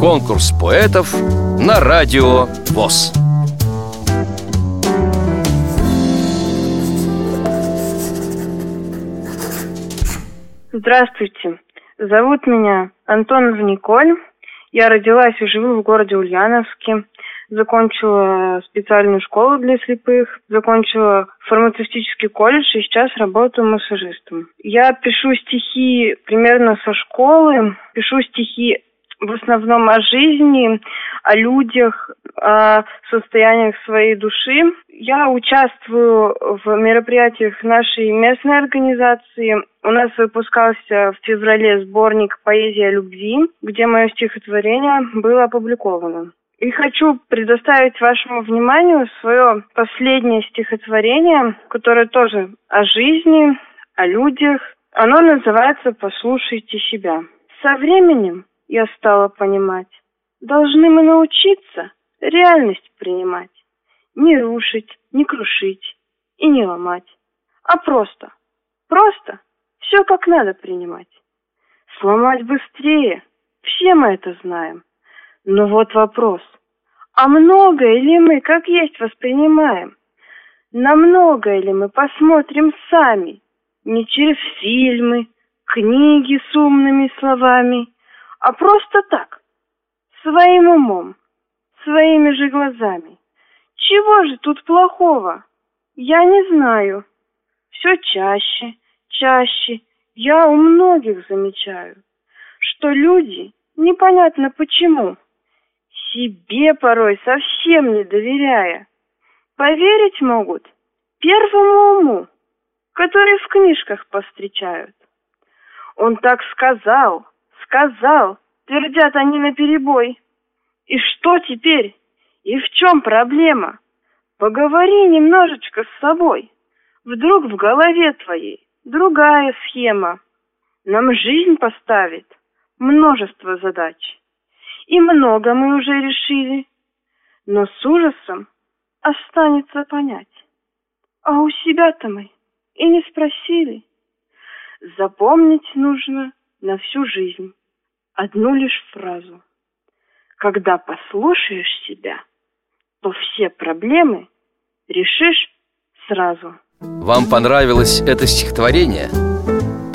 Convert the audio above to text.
Конкурс поэтов на радио ВОЗ. Здравствуйте. Зовут меня Антонова Николь. Я родилась и живу в городе Ульяновске. Закончила специальную школу для слепых, закончила фармацевтический колледж и сейчас работаю массажистом. Я пишу стихи примерно со школы, пишу стихи в основном о жизни, о людях, о состояниях своей души. Я участвую в мероприятиях нашей местной организации. У нас выпускался в феврале сборник «Поэзия любви», где мое стихотворение было опубликовано. И хочу предоставить вашему вниманию свое последнее стихотворение, которое тоже о жизни, о людях. Оно называется «Послушайте себя». Со временем я стала понимать. Должны мы научиться реальность принимать. Не рушить, не крушить и не ломать. А просто, просто все как надо принимать. Сломать быстрее, все мы это знаем. Но вот вопрос, а многое ли мы как есть воспринимаем? На многое ли мы посмотрим сами, не через фильмы, книги с умными словами, а просто так, своим умом, своими же глазами. Чего же тут плохого? Я не знаю. Все чаще, чаще я у многих замечаю, что люди, непонятно почему, себе порой совсем не доверяя, поверить могут первому уму, который в книжках повстречают. Он так сказал, сказал, твердят они наперебой. И что теперь? И в чем проблема? Поговори немножечко с собой. Вдруг в голове твоей другая схема. Нам жизнь поставит множество задач. И много мы уже решили. Но с ужасом останется понять. А у себя-то мы и не спросили. Запомнить нужно на всю жизнь одну лишь фразу. Когда послушаешь себя, то все проблемы решишь сразу. Вам понравилось это стихотворение?